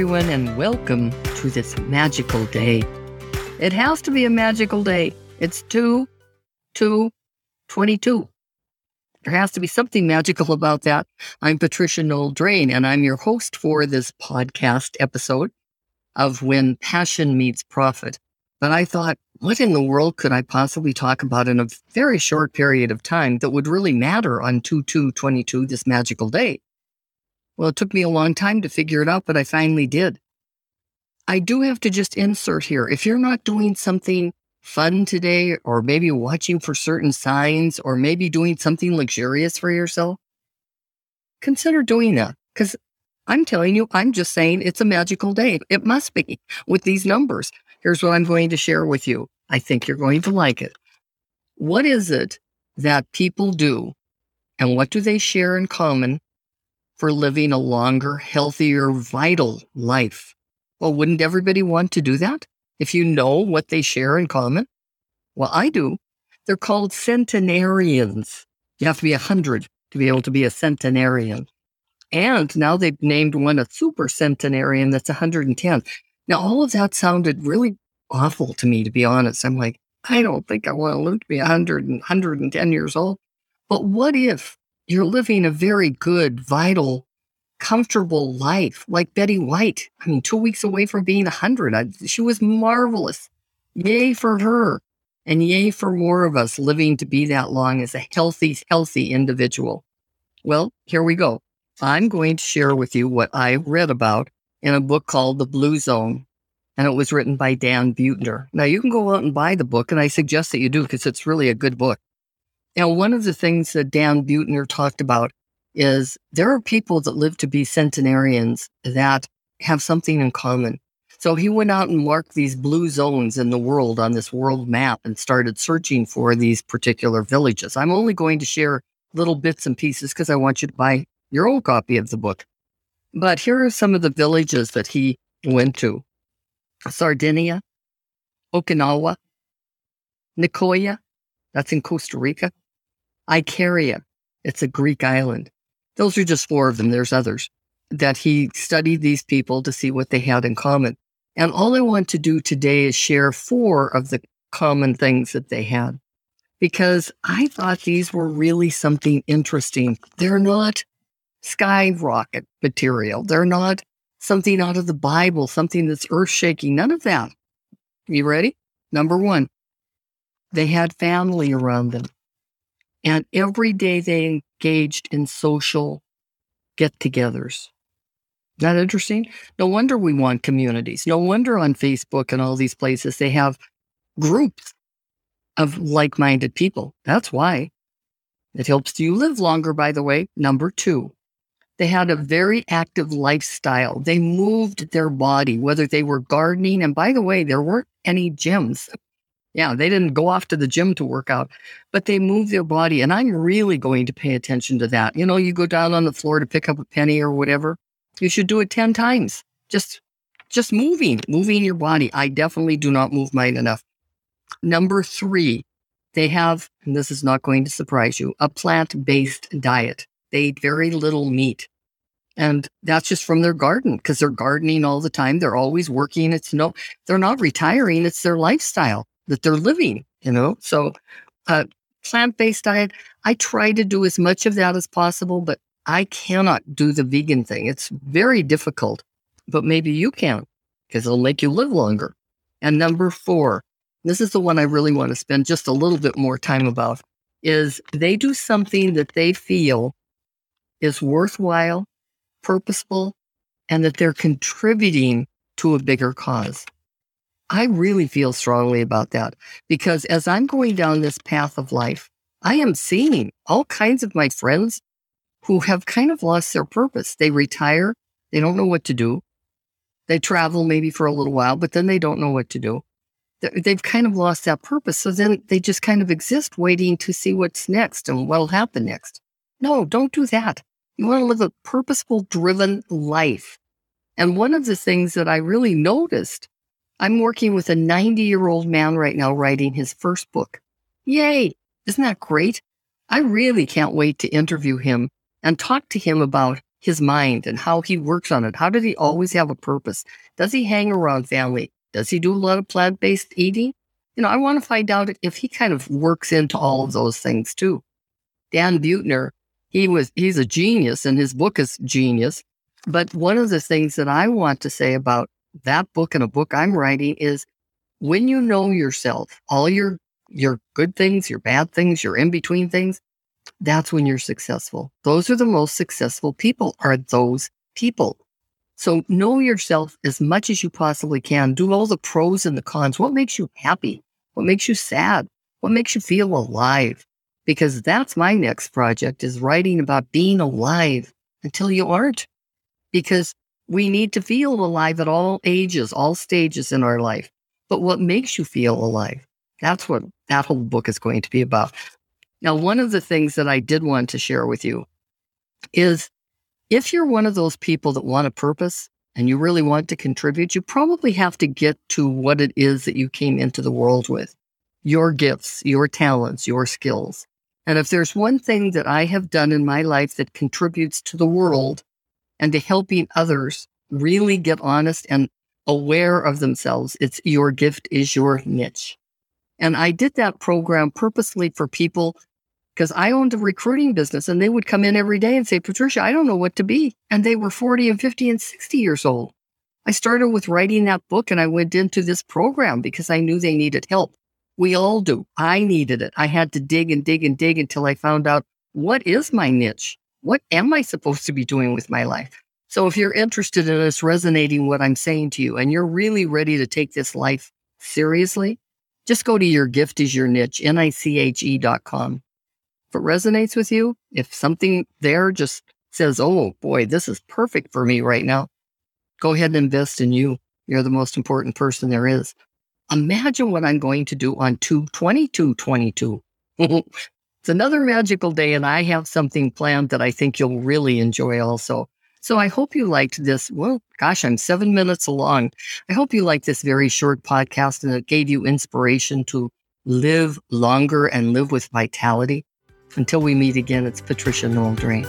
everyone, and welcome to this magical day. It has to be a magical day. It's 2 2 22. There has to be something magical about that. I'm Patricia Noel Drain, and I'm your host for this podcast episode of When Passion Meets Profit. But I thought, what in the world could I possibly talk about in a very short period of time that would really matter on 2 2 22, this magical day? Well, it took me a long time to figure it out, but I finally did. I do have to just insert here if you're not doing something fun today, or maybe watching for certain signs, or maybe doing something luxurious for yourself, consider doing that. Because I'm telling you, I'm just saying it's a magical day. It must be with these numbers. Here's what I'm going to share with you. I think you're going to like it. What is it that people do, and what do they share in common for living a longer, healthier, vital life. Well, wouldn't everybody want to do that if you know what they share in common? Well, I do. They're called centenarians. You have to be 100 to be able to be a centenarian. And now they've named one a super centenarian that's 110. Now, all of that sounded really awful to me, to be honest. I'm like, I don't think I want to live to be 100 and 110 years old. But what if you're living a very good, vital, comfortable life like Betty White. I mean, two weeks away from being 100. I, she was marvelous. Yay for her. And yay for more of us living to be that long as a healthy, healthy individual. Well, here we go. I'm going to share with you what I read about in a book called The Blue Zone. And it was written by Dan Buettner. Now, you can go out and buy the book, and I suggest that you do because it's really a good book. Now, one of the things that Dan Buettner talked about is there are people that live to be centenarians that have something in common. So he went out and marked these blue zones in the world on this world map and started searching for these particular villages. I'm only going to share little bits and pieces because I want you to buy your own copy of the book. But here are some of the villages that he went to Sardinia, Okinawa, Nicoya, that's in Costa Rica, Icaria. It's a Greek island. Those are just four of them. There's others that he studied these people to see what they had in common. And all I want to do today is share four of the common things that they had because I thought these were really something interesting. They're not skyrocket material. They're not something out of the Bible, something that's earth shaking. None of that. You ready? Number one, they had family around them. And every day they engaged in social get togethers. That interesting? No wonder we want communities. No wonder on Facebook and all these places they have groups of like minded people. That's why. It helps you live longer, by the way. Number two, they had a very active lifestyle. They moved their body, whether they were gardening. And by the way, there weren't any gyms. Yeah, they didn't go off to the gym to work out, but they move their body. And I'm really going to pay attention to that. You know, you go down on the floor to pick up a penny or whatever, you should do it 10 times. Just just moving, moving your body. I definitely do not move mine enough. Number three, they have, and this is not going to surprise you, a plant based diet. They eat very little meat. And that's just from their garden because they're gardening all the time. They're always working. It's no, they're not retiring. It's their lifestyle that they're living, you know? So, uh, plant based diet, I try to do as much of that as possible, but I cannot do the vegan thing. It's very difficult, but maybe you can because it'll make you live longer. And number four, this is the one I really want to spend just a little bit more time about, is they do something that they feel is worthwhile, purposeful, and that they're contributing to a bigger cause. I really feel strongly about that because as I'm going down this path of life, I am seeing all kinds of my friends who have kind of lost their purpose. They retire, they don't know what to do. They travel maybe for a little while, but then they don't know what to do. They've kind of lost that purpose. So then they just kind of exist waiting to see what's next and what'll happen next. No, don't do that. You want to live a purposeful, driven life. And one of the things that I really noticed I'm working with a 90 year old man right now writing his first book. Yay! Isn't that great? I really can't wait to interview him and talk to him about his mind and how he works on it. How does he always have a purpose? Does he hang around family? Does he do a lot of plant based eating? You know, I want to find out if he kind of works into all of those things too. Dan Buettner, he was he's a genius and his book is genius. But one of the things that I want to say about that book and a book I'm writing is when you know yourself, all your your good things, your bad things, your in between things, that's when you're successful. Those are the most successful people are those people. So know yourself as much as you possibly can. Do all the pros and the cons. What makes you happy? What makes you sad? What makes you feel alive? Because that's my next project is writing about being alive until you aren't. Because we need to feel alive at all ages, all stages in our life. But what makes you feel alive? That's what that whole book is going to be about. Now, one of the things that I did want to share with you is if you're one of those people that want a purpose and you really want to contribute, you probably have to get to what it is that you came into the world with your gifts, your talents, your skills. And if there's one thing that I have done in my life that contributes to the world and to helping others really get honest and aware of themselves, it's your gift is your niche. And I did that program purposely for people because I owned a recruiting business and they would come in every day and say, Patricia, I don't know what to be. And they were 40 and 50 and 60 years old. I started with writing that book and I went into this program because I knew they needed help. We all do. I needed it. I had to dig and dig and dig until I found out what is my niche? What am I supposed to be doing with my life? So if you're interested in this resonating what I'm saying to you and you're really ready to take this life seriously, just go to your gift is your niche, N-I-C-H-E dot com if it resonates with you, if something there just says, oh boy, this is perfect for me right now, go ahead and invest in you. You're the most important person there is. Imagine what I'm going to do on 22222. it's another magical day, and I have something planned that I think you'll really enjoy also. So I hope you liked this. Well, gosh, I'm seven minutes along. I hope you liked this very short podcast and it gave you inspiration to live longer and live with vitality. Until we meet again, it's Patricia Noel Drain.